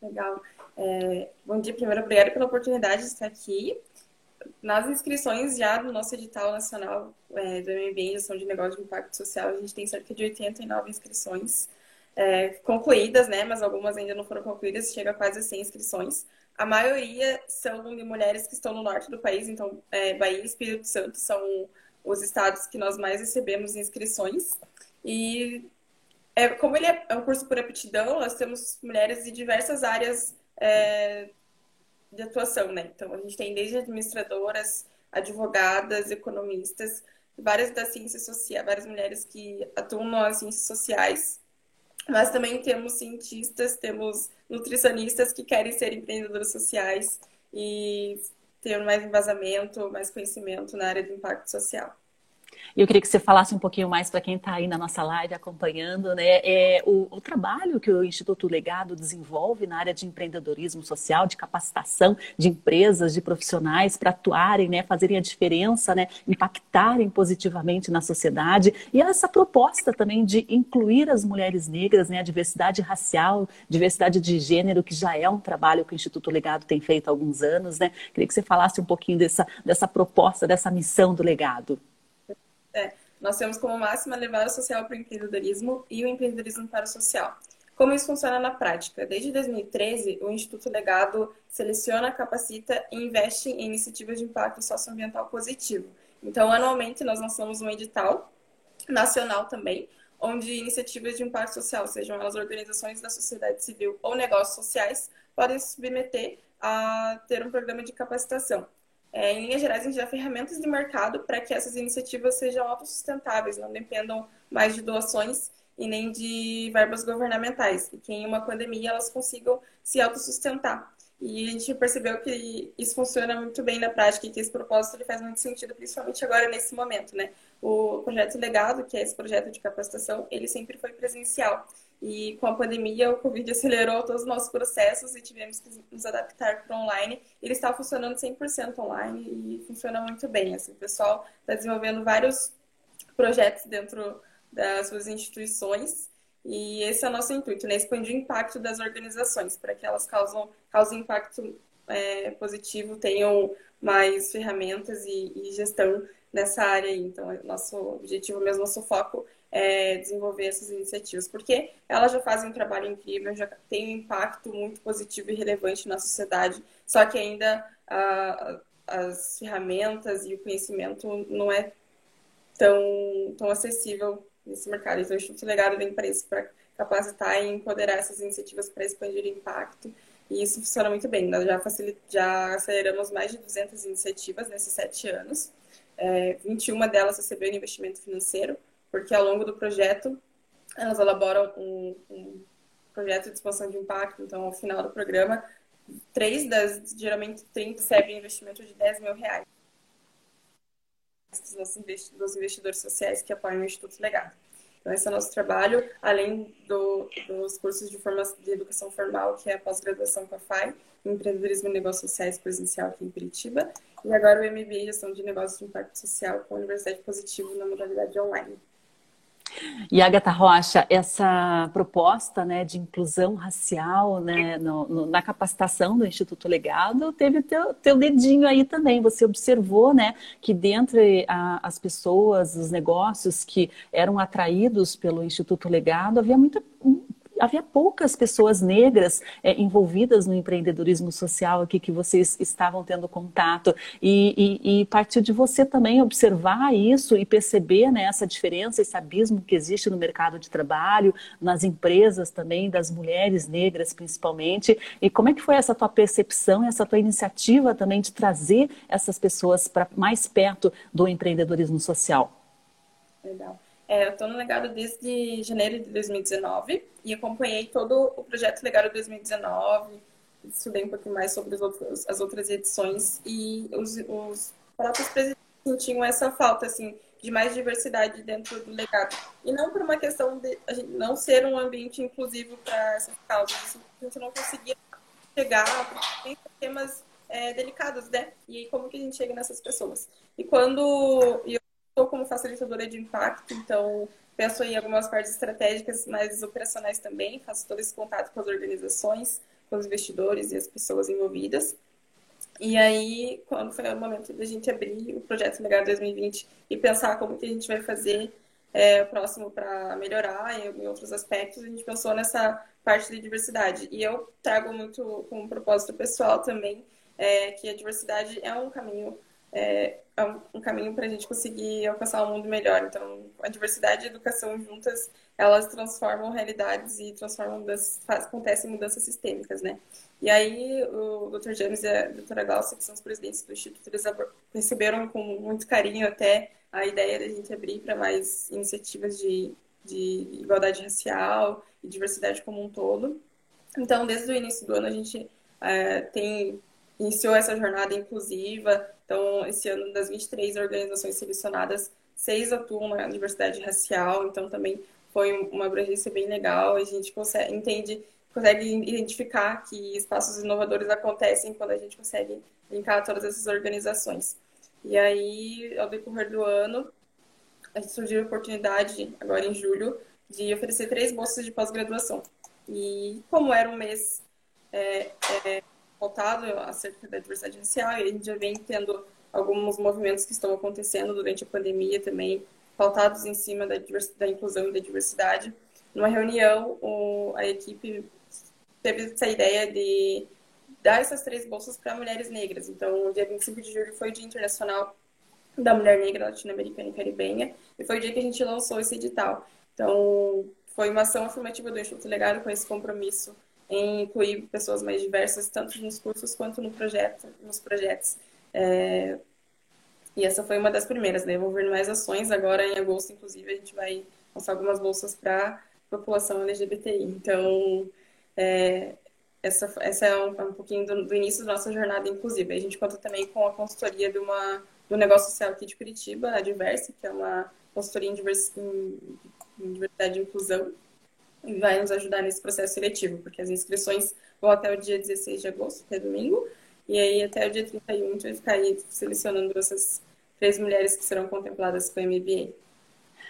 Legal. É, bom dia, primeiro, obrigada pela oportunidade de estar aqui. Nas inscrições já do nosso edital nacional é, do MBA Gestão de Negócio de Impacto Social, a gente tem cerca de 89 inscrições é, concluídas, né? Mas algumas ainda não foram concluídas, chega a quase 100 inscrições. A maioria são de mulheres que estão no norte do país, então é, Bahia e Espírito Santo são os estados que nós mais recebemos inscrições. E é, como ele é, é um curso por aptidão, nós temos mulheres de diversas áreas é, de atuação, né? Então, a gente tem desde administradoras, advogadas, economistas, várias das ciências sociais, várias mulheres que atuam nas ciências sociais, mas também temos cientistas, temos nutricionistas que querem ser empreendedores sociais e ter mais embasamento, mais conhecimento na área do impacto social. E eu queria que você falasse um pouquinho mais para quem está aí na nossa live acompanhando, né? É, o, o, trabalho que o Instituto Legado desenvolve na área de empreendedorismo social, de capacitação de empresas, de profissionais para atuarem, né? Fazerem a diferença, né? Impactarem positivamente na sociedade. E essa proposta também de incluir as mulheres negras, né? A diversidade racial, diversidade de gênero, que já é um trabalho que o Instituto Legado tem feito há alguns anos, né? Queria que você falasse um pouquinho dessa, dessa proposta, dessa missão do legado. É, nós temos como máxima levar o social para o empreendedorismo e o empreendedorismo para o social. Como isso funciona na prática? Desde 2013, o Instituto Legado seleciona, capacita e investe em iniciativas de impacto socioambiental positivo. Então, anualmente, nós lançamos um edital nacional também, onde iniciativas de impacto social, sejam elas organizações da sociedade civil ou negócios sociais, podem se submeter a ter um programa de capacitação. É, em linhas gerais, a gente dá ferramentas de mercado para que essas iniciativas sejam autossustentáveis, não dependam mais de doações e nem de verbas governamentais, e que em uma pandemia elas consigam se autossustentar. E a gente percebeu que isso funciona muito bem na prática e que esse propósito ele faz muito sentido, principalmente agora nesse momento, né? O projeto Legado, que é esse projeto de capacitação, ele sempre foi presencial. E com a pandemia, o Covid acelerou todos os nossos processos e tivemos que nos adaptar para online. Ele está funcionando 100% online e funciona muito bem. Assim, o pessoal está desenvolvendo vários projetos dentro das suas instituições e esse é o nosso intuito, né? Expandir o impacto das organizações para que elas causam, causem impacto é, positivo, tenham mais ferramentas e, e gestão nessa área aí. Então, nosso objetivo mesmo, nosso foco é, desenvolver essas iniciativas, porque elas já fazem um trabalho incrível, já têm um impacto muito positivo e relevante na sociedade, só que ainda as ferramentas e o conhecimento não é tão, tão acessível nesse mercado. Então, o Instituto Legado para isso, para capacitar e empoderar essas iniciativas para expandir o impacto. E isso funciona muito bem. Nós já, facilita, já aceleramos mais de 200 iniciativas nesses sete anos. É, 21 delas receberam investimento financeiro, porque ao longo do projeto elas elaboram um, um projeto de expansão de impacto, então ao final do programa, três das, geralmente 30, recebem investimento de 10 mil reais dos investidores sociais que apoiam o Instituto Legado. Então, esse é o nosso trabalho, além do, dos cursos de, formação, de educação formal, que é a pós-graduação com a FAI, Empreendedorismo e Negócios Sociais Presencial aqui em Curitiba, e agora o MBA Gestão de Negócios de Impacto Social com a Universidade Positivo na modalidade online. E Agatha Rocha, essa proposta né, de inclusão racial né, no, no, na capacitação do Instituto Legado teve teu, teu dedinho aí também. Você observou né, que dentre a, as pessoas, os negócios que eram atraídos pelo Instituto Legado, havia muita, havia poucas pessoas negras é, envolvidas no empreendedorismo social aqui que vocês estavam tendo contato e, e, e partiu de você também observar isso e perceber né, essa diferença, esse abismo que existe no mercado de trabalho, nas empresas também, das mulheres negras principalmente. E como é que foi essa tua percepção, essa tua iniciativa também de trazer essas pessoas para mais perto do empreendedorismo social? Legal. É, eu estou no Legado desde janeiro de 2019 e acompanhei todo o projeto Legado 2019, estudei um pouquinho mais sobre outros, as outras edições e os, os próprios presidentes sentiam essa falta, assim, de mais diversidade dentro do legado. E não por uma questão de a gente não ser um ambiente inclusivo para essas causas. A gente não conseguia chegar, porque tem temas é, delicados, né? E aí, como que a gente chega nessas pessoas? E quando eu estou como facilitadora de impacto, então penso em algumas partes estratégicas, mas operacionais também, faço todo esse contato com as organizações, com os investidores e as pessoas envolvidas. E aí, quando foi o momento da gente abrir o projeto Legado 2020 e pensar como que a gente vai fazer é, próximo para melhorar em, outros aspectos, a gente pensou nessa parte de diversidade. E eu trago muito como um propósito pessoal também é, que a diversidade é um caminho é, é um caminho para a gente conseguir alcançar um mundo melhor. Então, a diversidade e a educação juntas, elas transformam realidades e transformam mudanças, acontecem mudanças sistêmicas, né? E aí, o Dr. James e a doutora Glaucia, que são os presidentes do Instituto, eles receberam com muito carinho até a ideia da gente abrir para mais iniciativas de, de igualdade racial e diversidade como um todo. Então, desde o início do ano, a gente é, tem iniciou essa jornada inclusiva. Então, esse ano, das 23 organizações selecionadas, seis atuam na diversidade racial. Então, também foi uma abrangência bem legal. A gente consegue, entende, consegue identificar que espaços inovadores acontecem quando a gente consegue linkar todas essas organizações. E aí, ao decorrer do ano, a gente surgiu a oportunidade, agora em julho, de oferecer três bolsas de pós-graduação. E como era um mês é, é, voltado acerca da diversidade racial, e a gente já vem tendo alguns movimentos que estão acontecendo durante a pandemia também, pautados em cima da, da inclusão e da diversidade. Numa reunião, o, a equipe teve essa ideia de dar essas três bolsas para mulheres negras. Então, o dia 25 de julho foi o Dia Internacional da Mulher Negra Latino-Americana e Caribenha, e foi o dia que a gente lançou esse edital. Então, foi uma ação afirmativa do Instituto Legado com esse compromisso em incluir pessoas mais diversas, tanto nos cursos quanto no projeto, nos projetos. É... E essa foi uma das primeiras, né? Ver mais ações. Agora, em agosto, inclusive, a gente vai lançar algumas bolsas para população LGBTI. Então, é... essa, essa é um, um pouquinho do, do, início da nossa jornada inclusive. A gente conta também com a consultoria de uma, do negócio social aqui de Curitiba, a Diversa, que é uma consultoria em, divers, em, em diversidade e inclusão, vai nos ajudar nesse processo seletivo, porque as inscrições vão até o dia 16 de agosto, que é domingo, e aí até o dia 31 a gente vai ficar aí selecionando essas três mulheres que serão contempladas com o MBA.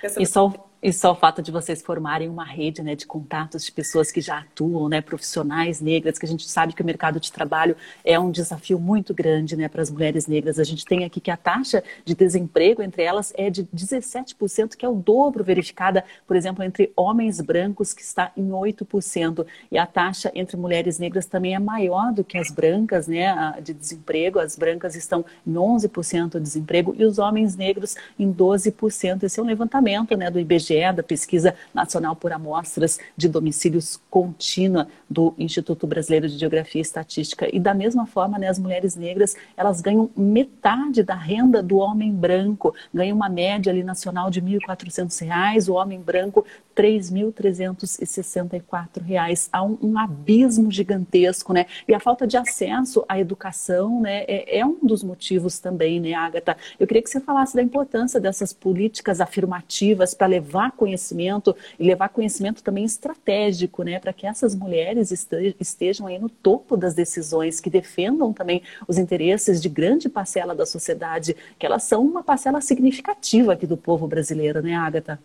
Essa... E só e só o fato de vocês formarem uma rede né, de contatos de pessoas que já atuam, né, profissionais negras, que a gente sabe que o mercado de trabalho é um desafio muito grande né, para as mulheres negras. A gente tem aqui que a taxa de desemprego entre elas é de 17%, que é o dobro verificada, por exemplo, entre homens brancos, que está em 8%. E a taxa entre mulheres negras também é maior do que as brancas né, de desemprego. As brancas estão em 11% de desemprego e os homens negros em 12%. Esse é um levantamento né, do IBGE IBGE, da Pesquisa Nacional por Amostras de Domicílios Contínua do Instituto Brasileiro de Geografia e Estatística. E da mesma forma, né, as mulheres negras, elas ganham metade da renda do homem branco, ganham uma média ali nacional de R$ 1.400, o homem branco R$ 3.364. Há um, um, abismo gigantesco, né? E a falta de acesso à educação, né, é, é, um dos motivos também, né, Agatha? Eu queria que você falasse da importância dessas políticas afirmativas para levar conhecimento e levar conhecimento também estratégico, né, para que essas mulheres estejam aí no topo das decisões, que defendam também os interesses de grande parcela da sociedade, que elas são uma parcela significativa aqui do povo brasileiro, né, Agatha?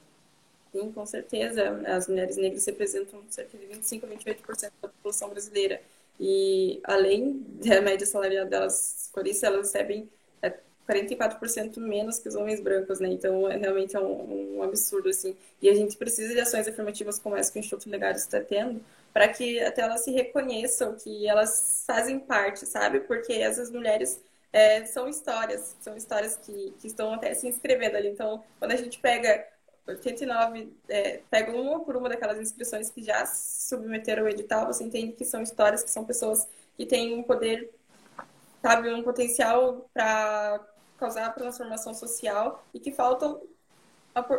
Sim, com certeza. As mulheres negras representam cerca de 25 a 28% da população brasileira. E além da média salarial delas, por isso elas recebem 44% é, menos que os homens brancos, né? Então, é, realmente é um, um, absurdo, assim. E a gente precisa de ações afirmativas como essa que o Instituto Legário está tendo, para que até elas se reconheçam que elas fazem parte, sabe? Porque essas mulheres é, são histórias, são histórias que, que estão até se inscrevendo ali. Então, quando a gente pega 89, é, pega uma por uma daquelas inscrições que já submeteram o edital, você entende que são histórias, que são pessoas que têm um poder, sabe, um potencial para causar transformação social e que faltam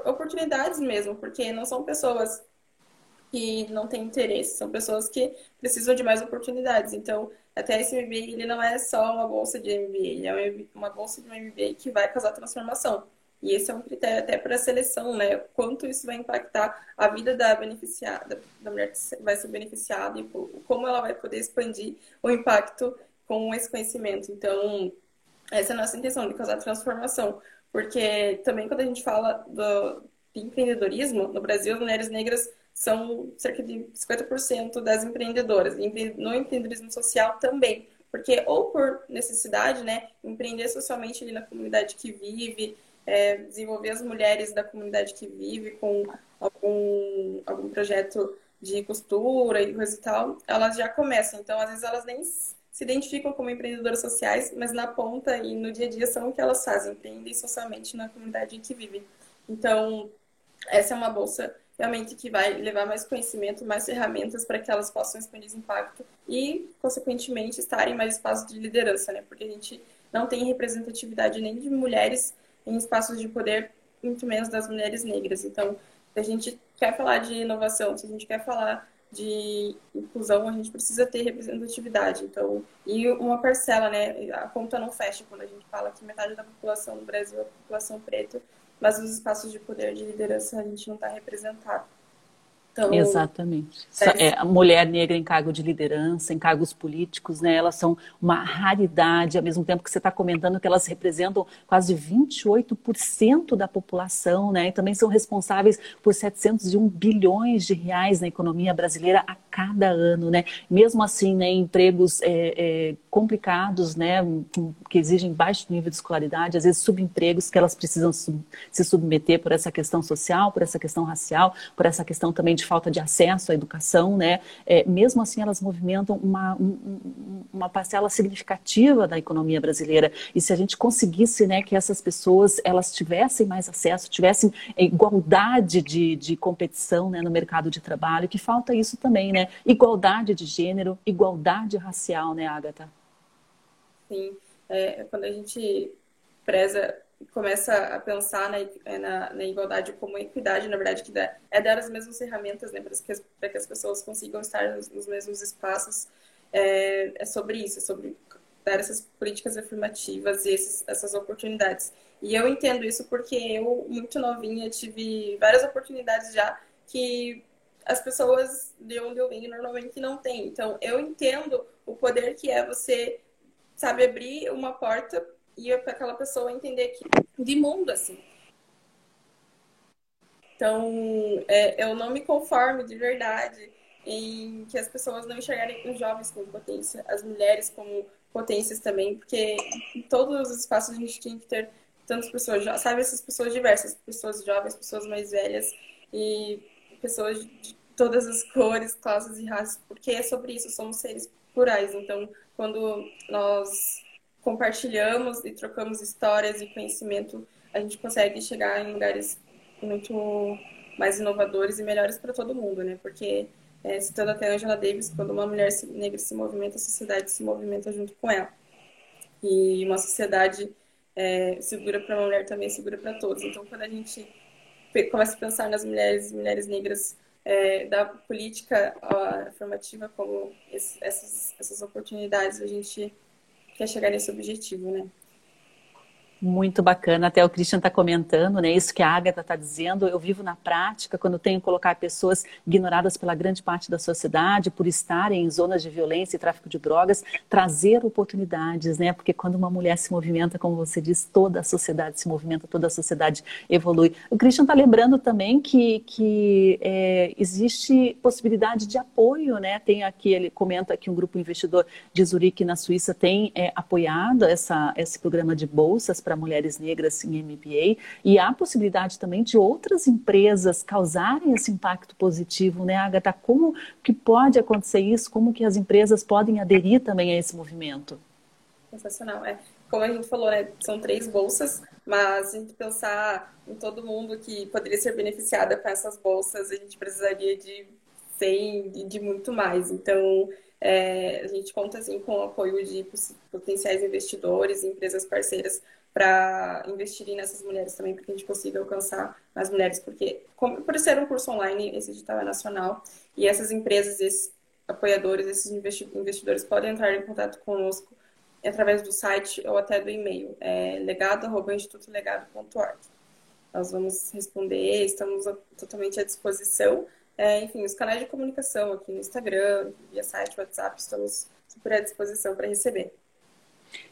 oportunidades mesmo, porque não são pessoas que não têm interesse, são pessoas que precisam de mais oportunidades. Então, até esse MBA, ele não é só uma bolsa de MBA, ele é uma bolsa de um MBA que vai causar transformação. E esse é um critério até para a seleção, né? Quanto isso vai impactar a vida da beneficiada, da mulher que vai ser beneficiada e como ela vai poder expandir o impacto com esse conhecimento. Então, essa é a nossa intenção, de causar transformação. Porque também quando a gente fala do empreendedorismo, no Brasil, as mulheres negras são cerca de 50% das empreendedoras. No empreendedorismo social também, porque ou por necessidade, né, empreender socialmente ali na comunidade que vive, é, desenvolver as mulheres da comunidade que vive com algum, algum projeto de costura e coisa e tal, elas já começam. Então, às vezes, elas nem se identificam como empreendedoras sociais, mas na ponta e no dia a dia são o que elas fazem, empreendem socialmente na comunidade em que vivem. Então, essa é uma bolsa realmente que vai levar mais conhecimento, mais ferramentas para que elas possam expandir esse impacto e, consequentemente, estarem em mais espaços de liderança, né? Porque a gente não tem representatividade nem de mulheres em espaços de poder, muito menos das mulheres negras. Então, se a gente quer falar de inovação, se a gente quer falar de inclusão, a gente precisa ter representatividade. Então, e uma parcela, né? A conta não fecha quando a gente fala que metade da população no Brasil é população preta mas os espaços de poder de liderança a gente não está representado. Então, Exatamente. É, a mulher negra em cargo de liderança, em cargos políticos, né, elas são uma raridade, ao mesmo tempo que você está comentando que elas representam quase 28% da população, né, e também são responsáveis por 701 bilhões de reais na economia brasileira a cada ano, né, mesmo assim, né, empregos é, é, complicados, né, que exigem baixo nível de escolaridade, às vezes subempregos que elas precisam se submeter por essa questão social, por essa questão racial, por essa questão também de de falta de acesso à educação, né? É, mesmo assim, elas movimentam uma, um, uma parcela significativa da economia brasileira. E se a gente conseguisse, né, que essas pessoas elas tivessem mais acesso, tivessem igualdade de, de competição, né, no mercado de trabalho, que falta isso também, né? Igualdade de gênero, igualdade racial, né, Agatha? Sim, é, quando a gente preza começa a pensar na, é, na, na, igualdade como equidade, na verdade, que dá, é dar as mesmas ferramentas né, para que, as, que as pessoas consigam estar nos, nos mesmos espaços. É, é, sobre isso, é sobre dar essas políticas afirmativas e esses, essas oportunidades. E eu entendo isso porque eu, muito novinha, tive várias oportunidades já que as pessoas de onde eu venho normalmente não têm. Então, eu entendo o poder que é você, sabe, abrir uma porta e para aquela pessoa entender que de mundo assim. Então, é, eu não me conformo de verdade em que as pessoas não enxergarem os jovens como potência, as mulheres como potências também, porque em todos os espaços a gente tem que ter tantas pessoas, sabe, essas pessoas diversas, pessoas jovens, pessoas mais velhas e pessoas de todas as cores, classes e raças, porque é sobre isso, somos seres plurais. Então, quando nós compartilhamos e trocamos histórias e conhecimento, a gente consegue chegar em lugares muito mais inovadores e melhores para todo mundo, né? Porque, é, citando até Angela Davis, quando uma mulher negra se movimenta, a sociedade se movimenta junto com ela. E uma sociedade é, segura para uma mulher também é segura para todos. Então, quando a gente começa a pensar nas mulheres, mulheres negras é, da política afirmativa como esse, essas, essas oportunidades, a gente quer chegar nesse objetivo, né? Muito bacana, até o Christian está comentando, né? Isso que a Agatha está dizendo, eu vivo na prática quando tenho que colocar pessoas ignoradas pela grande parte da sociedade por estarem em zonas de violência e tráfico de drogas, trazer oportunidades, né? Porque quando uma mulher se movimenta, como você diz, toda a sociedade se movimenta, toda a sociedade evolui. O Christian está lembrando também que, que é, existe possibilidade de apoio, né? Tem aqui, ele comenta que um grupo investidor de Zurique, na Suíça, tem é, apoiado essa, esse programa de bolsas para para mulheres negras em MBA e há possibilidade também de outras empresas causarem esse impacto positivo, né, Agatha? Como que pode acontecer isso? Como que as empresas podem aderir também a esse movimento? Sensacional, é. Como a gente falou, né, são três bolsas, mas a gente pensar em todo mundo que poderia ser beneficiada com essas bolsas, a gente precisaria de 100 e de muito mais. Então, é, a gente conta assim, com o apoio de potenciais investidores empresas parceiras para investirem nessas mulheres também, para que a gente consiga alcançar mais mulheres, porque como, por ser um curso online, esse edital é nacional, e essas empresas, esses apoiadores, esses investidores podem entrar em contato conosco através do site ou até do e-mail, é legado.institutolegado.org. Nós vamos responder, estamos totalmente à disposição. É, enfim, os canais de comunicação aqui no Instagram, via site, WhatsApp, estamos super à disposição para receber.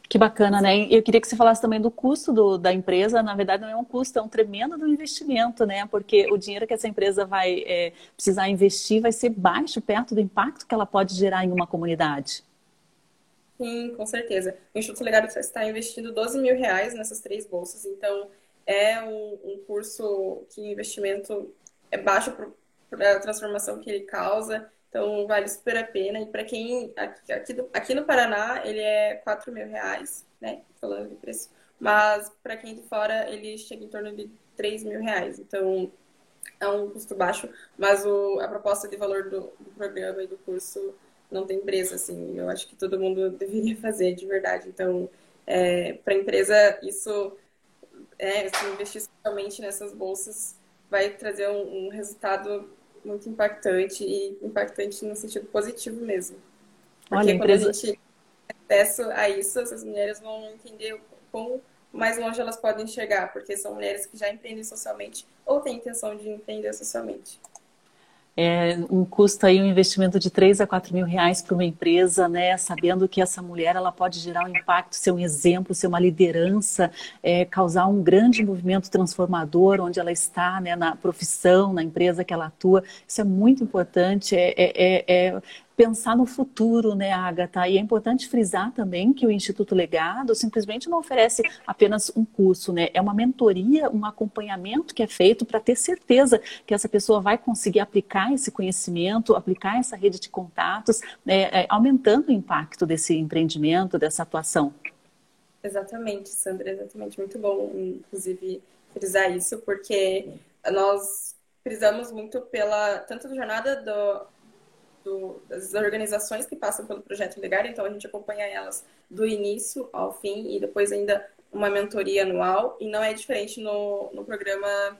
Que bacana, né? Eu queria que você falasse também do custo do, da empresa. Na verdade, não é um custo, é um tremendo do investimento, né? Porque o dinheiro que essa empresa vai é, precisar investir vai ser baixo perto do impacto que ela pode gerar em uma comunidade. Sim, com certeza. O Instituto Legado está investindo 12 mil reais nessas três bolsas, então é um, um curso que investimento é baixo para a transformação que ele causa, então vale super a pena. E para quem aqui, aqui, no Paraná ele é 4 mil reais, né? Falando de preço. Mas para quem de fora ele chega em torno de 3 mil reais. Então é um custo baixo, mas o, a proposta de valor do, do programa e do curso não tem preço, assim. Eu acho que todo mundo deveria fazer de verdade. Então, é, para a empresa, isso, é, se investir realmente nessas bolsas, vai trazer um, um resultado muito impactante e impactante no sentido positivo mesmo. Porque Olha, quando empresa... a gente acesso a isso, essas mulheres vão entender como mais longe elas podem chegar, porque são mulheres que já empreendem socialmente ou têm intenção de empreender socialmente é, um custo aí, um investimento de 3 a 4 mil reais para uma empresa, né? Sabendo que essa mulher ela pode gerar um impacto, ser um exemplo, ser uma liderança, é, causar um grande movimento transformador onde ela está, né? Na profissão, na empresa que ela atua. Isso é muito importante. É, é, é, é pensar no futuro, né, Agatha? E é importante frisar também que o Instituto Legado simplesmente não oferece apenas um curso, né? É uma mentoria, um acompanhamento que é feito para ter certeza que essa pessoa vai conseguir aplicar esse conhecimento, aplicar essa rede de contatos, né, é, aumentando o impacto desse empreendimento, dessa atuação. Exatamente, Sandra, exatamente. Muito bom, inclusive, frisar isso, porque nós frisamos muito pela tanto da jornada do, do, das organizações que passam pelo projeto Legar, então a gente acompanha elas do início ao fim e depois ainda uma mentoria anual, e não é diferente no, no programa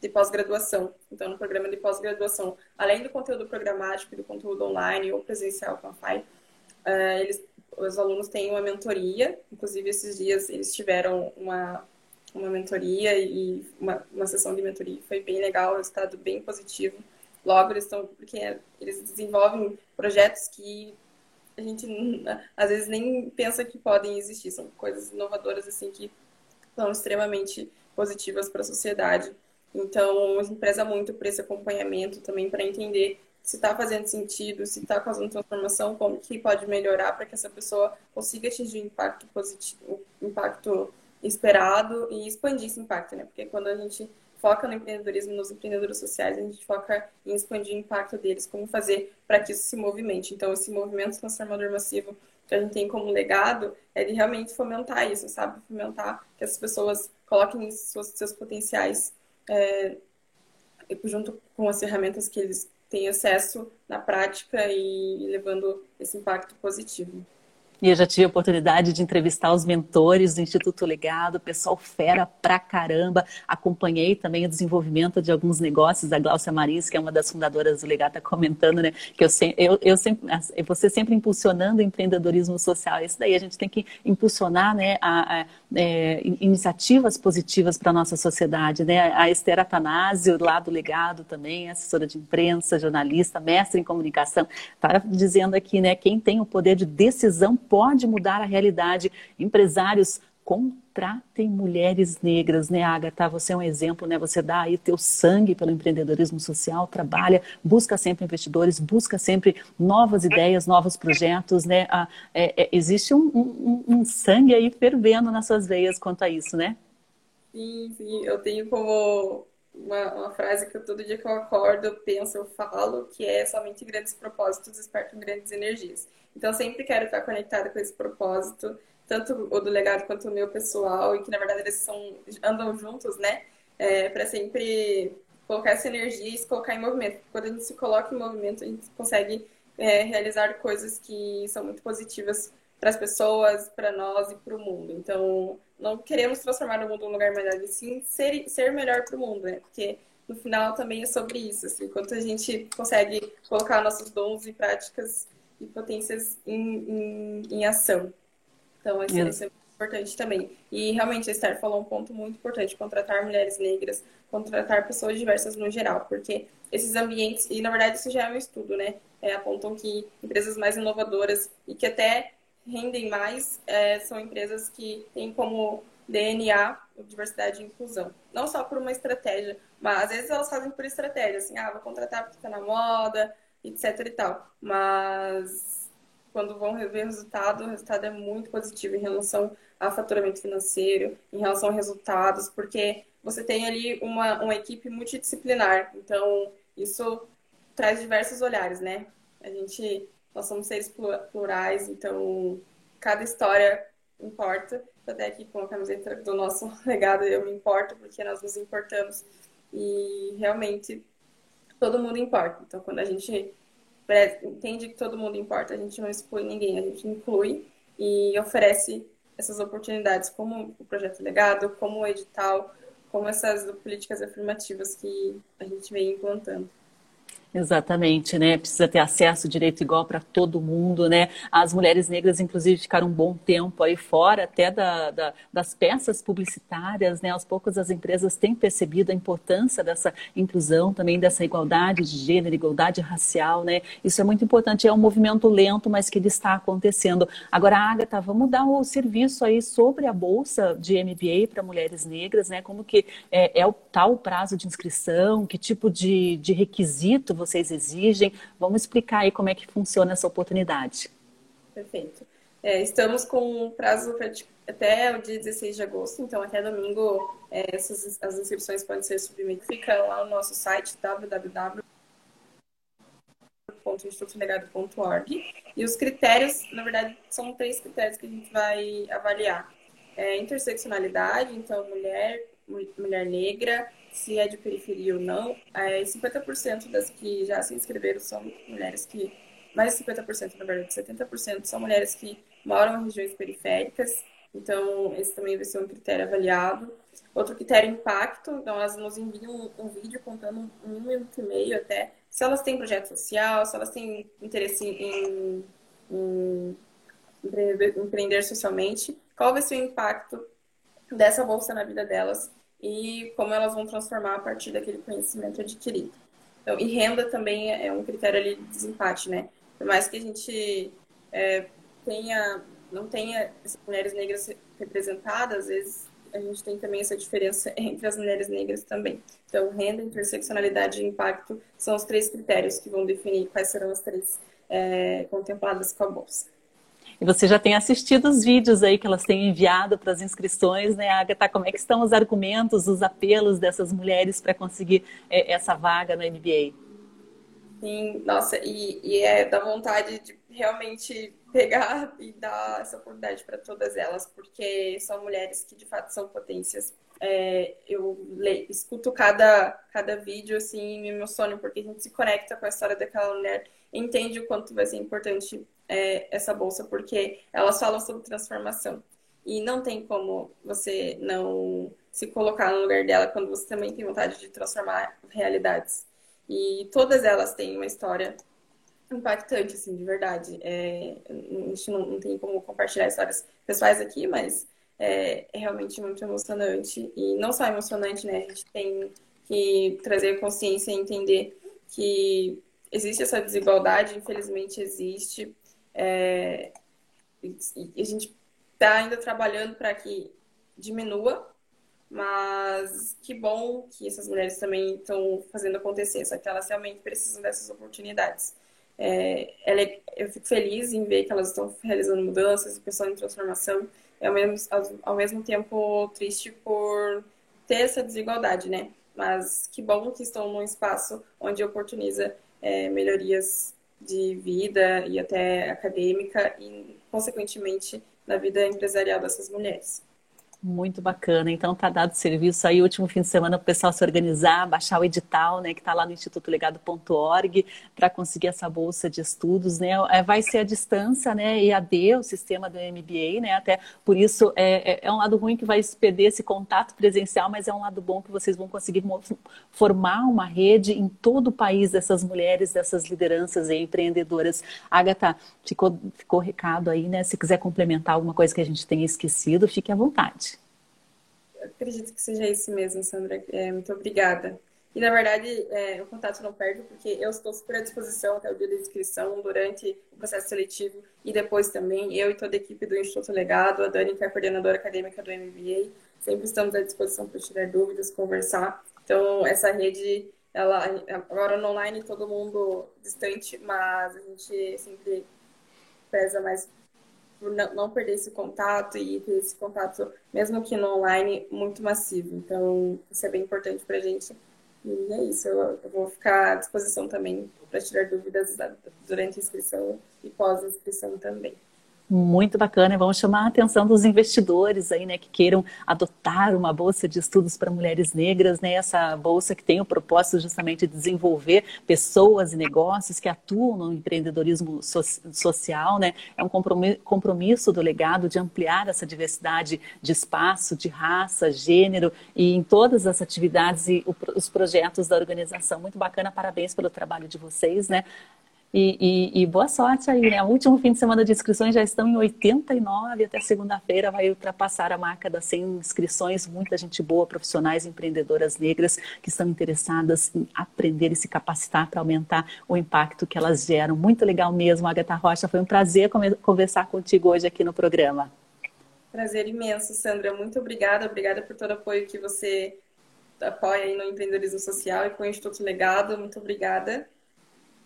de pós-graduação. Então, no programa de pós-graduação, além do conteúdo programático do conteúdo online ou presencial com a FAI, uh, eles, os alunos têm uma mentoria, inclusive esses dias eles tiveram uma, uma mentoria e uma, uma sessão de mentoria, foi bem legal, resultado bem positivo logo eles estão porque eles desenvolvem projetos que a gente às vezes nem pensa que podem existir. São coisas inovadoras assim que são extremamente positivas para a sociedade. Então a gente preza muito por esse acompanhamento também para entender se está fazendo sentido se está causando transformação como que pode melhorar para que essa pessoa consiga atingir o impacto positivo o impacto esperado e expandir esse impacto né? Porque quando a gente foca no empreendedorismo, nos empreendedores sociais, a gente foca em expandir o impacto deles, como fazer para que isso se movimente. Então, esse movimento transformador massivo que a gente tem como legado é de realmente fomentar isso, sabe? Fomentar que as pessoas coloquem seus, seus potenciais é, junto com as ferramentas que eles têm acesso na prática e levando esse impacto positivo. E eu já tive a oportunidade de entrevistar os mentores do Instituto Legado, pessoal fera pra caramba. Acompanhei também o desenvolvimento de alguns negócios. A Glaucia Maris, que é uma das fundadoras do Legado, está comentando, né? Que eu, eu, eu sempre, você sempre impulsionando o empreendedorismo social. Isso daí a gente tem que impulsionar, né? A, a é, iniciativas positivas para nossa sociedade, né? A Esther Atanásio, lá do Legado também, assessora de imprensa, jornalista, mestre em comunicação, está dizendo aqui, né? Quem tem o poder de decisão pode mudar a realidade. Empresários contratem mulheres negras, né, Agatha? Você é um exemplo, né? Você dá aí teu sangue pelo empreendedorismo social, trabalha, busca sempre investidores, busca sempre novas ideias, novos projetos, né? Ah, é, é, existe um, um, um, sangue aí fervendo nas suas veias quanto a isso, né? Sim, sim. Eu tenho como uma, uma frase que eu, todo dia que eu acordo, eu penso, eu falo, que é somente grandes propósitos despertam grandes energias. Então, eu sempre quero estar conectada com esse propósito, tanto o do legado quanto o meu pessoal, e que na verdade eles são, andam juntos, né? É, para sempre colocar essa energia e se colocar em movimento. Quando a gente se coloca em movimento, a gente consegue é, realizar coisas que são muito positivas para as pessoas, para nós e para o mundo. Então, não queremos transformar o mundo num lugar melhor, e sim ser, ser melhor para o mundo, né? Porque no final também é sobre isso. Assim, enquanto a gente consegue colocar nossos dons e práticas e potências em, em, em ação. Então, isso, isso é muito importante também. E realmente a Esther falou um ponto muito importante: contratar mulheres negras, contratar pessoas diversas no geral, porque esses ambientes, e na verdade isso já é um estudo, né? É, apontam que empresas mais inovadoras e que até rendem mais é, são empresas que têm como DNA diversidade e inclusão. Não só por uma estratégia, mas às vezes elas fazem por estratégia, assim, ah, vou contratar porque está na moda, etc e tal. Mas quando vão ver o resultado, o resultado é muito positivo em relação a faturamento financeiro, em relação a resultados, porque você tem ali uma, uma equipe multidisciplinar. Então, isso traz diversos olhares, né? A gente, nós somos seres plurais, então cada história importa. Até aqui com a camiseta do nosso legado, eu me importo porque nós nos importamos. E realmente todo mundo importa. Então, quando a gente entende que todo mundo importa, a gente não exclui ninguém, a gente inclui e oferece essas oportunidades, como o projeto legado, como o edital, como essas políticas afirmativas que a gente vem implantando. Exatamente, né? Precisa ter acesso direito igual para todo mundo, né? As mulheres negras, inclusive, ficaram um bom tempo aí fora, até da, da, das peças publicitárias, né? Aos poucos as empresas têm percebido a importância dessa inclusão, também dessa igualdade de gênero, igualdade racial, né? Isso é muito importante, é um movimento lento, mas que ele está acontecendo. Agora, Agatha, vamos dar o serviço aí sobre a bolsa de MBA para mulheres negras, né? Como que é, é o tal prazo de inscrição, que tipo de, de requisito vocês exigem. Vamos explicar aí como é que funciona essa oportunidade. Perfeito. É, estamos com prazo até o dia 16 de agosto, então até domingo é, essas, as inscrições podem ser submetidas. Fica lá no nosso site www.institutolegado.org e os critérios, na verdade, são três critérios que a gente vai avaliar. É, interseccionalidade, então mulher, mulher negra, se é de periferia ou não. É, 50% das que já se inscreveram são mulheres que. Mais de 50%, na verdade, 70% são mulheres que moram em regiões periféricas. Então, esse também vai ser um critério avaliado. Outro critério, impacto. Então, elas nos enviam um, vídeo contando um minuto e meio até se elas têm projeto social, se elas têm interesse em, em empreender socialmente, qual vai ser o impacto dessa bolsa na vida delas e como elas vão transformar a partir daquele conhecimento adquirido. Então, e renda também é um critério ali de desempate, né? Por mais que a gente é, tenha, não tenha essas mulheres negras representadas, às vezes a gente tem também essa diferença entre as mulheres negras também. Então, renda, interseccionalidade e impacto são os três critérios que vão definir quais serão as três é, contempladas com a bolsa. E você já tem assistido os vídeos aí que elas têm enviado para as inscrições, né, Agatha? Como é que estão os argumentos, os apelos dessas mulheres para conseguir é, essa vaga no MBA? Sim, nossa, e, e é da vontade de realmente pegar e dar essa oportunidade para todas elas, porque são mulheres que de fato são potências. É, eu leio, escuto cada, cada vídeo assim e me emociono, porque a gente se conecta com a história daquela mulher, entende o quanto vai ser importante é, essa bolsa, porque elas falam sobre transformação. E não tem como você não se colocar no lugar dela quando você também tem vontade de transformar realidades. E todas elas têm uma história impactante, assim, de verdade. É, a gente não, não, tem como compartilhar histórias pessoais aqui, mas é, é, realmente muito emocionante. E não só emocionante, né? A gente tem que trazer consciência e entender que existe essa desigualdade, infelizmente existe. É, a gente está ainda trabalhando para que diminua, mas que bom que essas mulheres também estão fazendo acontecer, só que elas realmente precisam dessas oportunidades. É, é, eu fico feliz em ver que elas estão realizando mudanças pensando em transformação, e ao mesmo, ao mesmo tempo triste por ter essa desigualdade, né? Mas que bom que estão num espaço onde oportuniza é, melhorias de vida e até acadêmica e, consequentemente, na vida empresarial dessas mulheres. Muito bacana. Então tá dado serviço aí último fim de semana para o pessoal se organizar, baixar o edital, né, que está lá no institutolegado.org para conseguir essa bolsa de estudos, né? É, vai ser a distância, né, EAD, o sistema do MBA, né? Até por isso é, é, é, um lado ruim que vai perder esse contato presencial, mas é um lado bom que vocês vão conseguir formar uma rede em todo o país dessas mulheres, dessas lideranças e empreendedoras. Agatha, ficou ficou recado aí, né? Se quiser complementar alguma coisa que a gente tenha esquecido, fique à vontade acredito que seja isso mesmo, Sandra. É, muito obrigada. E, na verdade, é, o contato não perde, porque eu estou super à disposição até o dia da inscrição, durante o processo seletivo e depois também. Eu e toda a equipe do Instituto Legado, a Dani, que é a coordenadora acadêmica do MBA, sempre estamos à disposição para tirar dúvidas, conversar. Então, essa rede, ela agora no online, todo mundo distante, mas a gente sempre pesa mais por não perder esse contato e ter esse contato, mesmo que no online, muito massivo. Então, isso é bem importante para a gente e é isso, eu, eu vou ficar à disposição também para tirar dúvidas durante a inscrição e pós-inscrição também. Muito bacana, vamos chamar a atenção dos investidores aí, né, que queiram adotar uma bolsa de estudos para mulheres negras, né, essa bolsa que tem o propósito justamente de desenvolver pessoas e negócios que atuam no empreendedorismo so social, né, é um compromisso do legado de ampliar essa diversidade de espaço, de raça, gênero e em todas as atividades e os projetos da organização. Muito bacana, parabéns pelo trabalho de vocês, né, e, e, e, boa sorte aí, né? O último fim de semana de inscrições já estão em 89, até segunda-feira vai ultrapassar a marca das 100 inscrições. Muita gente boa, profissionais, empreendedoras negras que estão interessadas em aprender e se capacitar para aumentar o impacto que elas geram. Muito legal mesmo, Agatha Rocha. Foi um prazer conversar contigo hoje aqui no programa. Prazer imenso, Sandra. Muito obrigada. Obrigada por todo o apoio que você apoia aí no empreendedorismo social e com o Instituto Legado. Muito obrigada.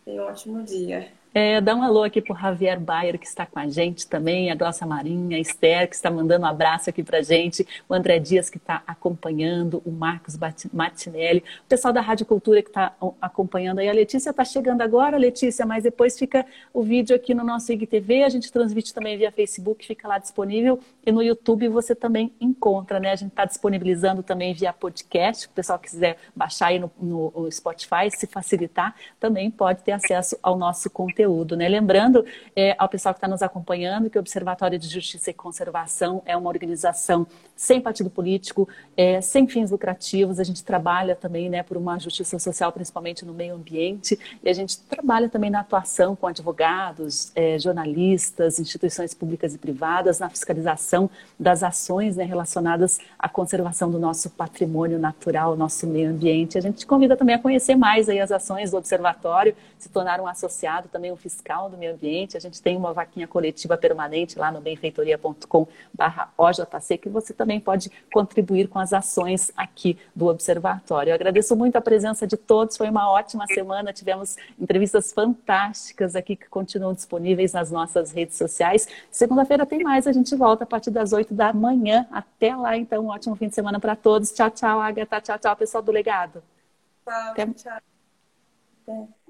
Tenha um ótimo dia. É, dá um alô aqui para o Javier Bayer, que está com a gente também, a Glaucia Marinha, a Esther, que está mandando um abraço aqui para a gente, o André Dias, que está acompanhando, o Marcos Martinelli, o pessoal da Rádio Cultura que está acompanhando aí. A Letícia está chegando agora, Letícia, mas depois fica o vídeo aqui no nosso IGTV, a gente transmite também via Facebook, fica lá disponível, e no YouTube você também encontra, né? A gente está disponibilizando também via podcast, o pessoal quiser baixar aí no, no Spotify, se facilitar, também pode ter acesso ao nosso conteúdo conteúdo. Né? Lembrando é, ao pessoal que está nos acompanhando que o Observatório de Justiça e Conservação é uma organização sem partido político, é, sem fins lucrativos. A gente trabalha também né, por uma justiça social, principalmente no meio ambiente, e a gente trabalha também na atuação com advogados, é, jornalistas, instituições públicas e privadas, na fiscalização das ações né, relacionadas à conservação do nosso patrimônio natural, nosso meio ambiente. A gente te convida também a conhecer mais aí as ações do Observatório, se tornar um associado, também um fiscal do meio ambiente. A gente tem uma vaquinha coletiva permanente lá no benfeitoria.com/ojc que você também pode contribuir com as ações aqui do Observatório. Eu agradeço muito a presença de todos, foi uma ótima semana, tivemos entrevistas fantásticas aqui que continuam disponíveis nas nossas redes sociais. Segunda-feira tem mais, a gente volta a partir das 8 da manhã. Até lá, então, um ótimo fim de semana para todos. Tchau, tchau, Agatha. Tchau, tchau, pessoal do Legado. Tchau, Até... tchau. Até.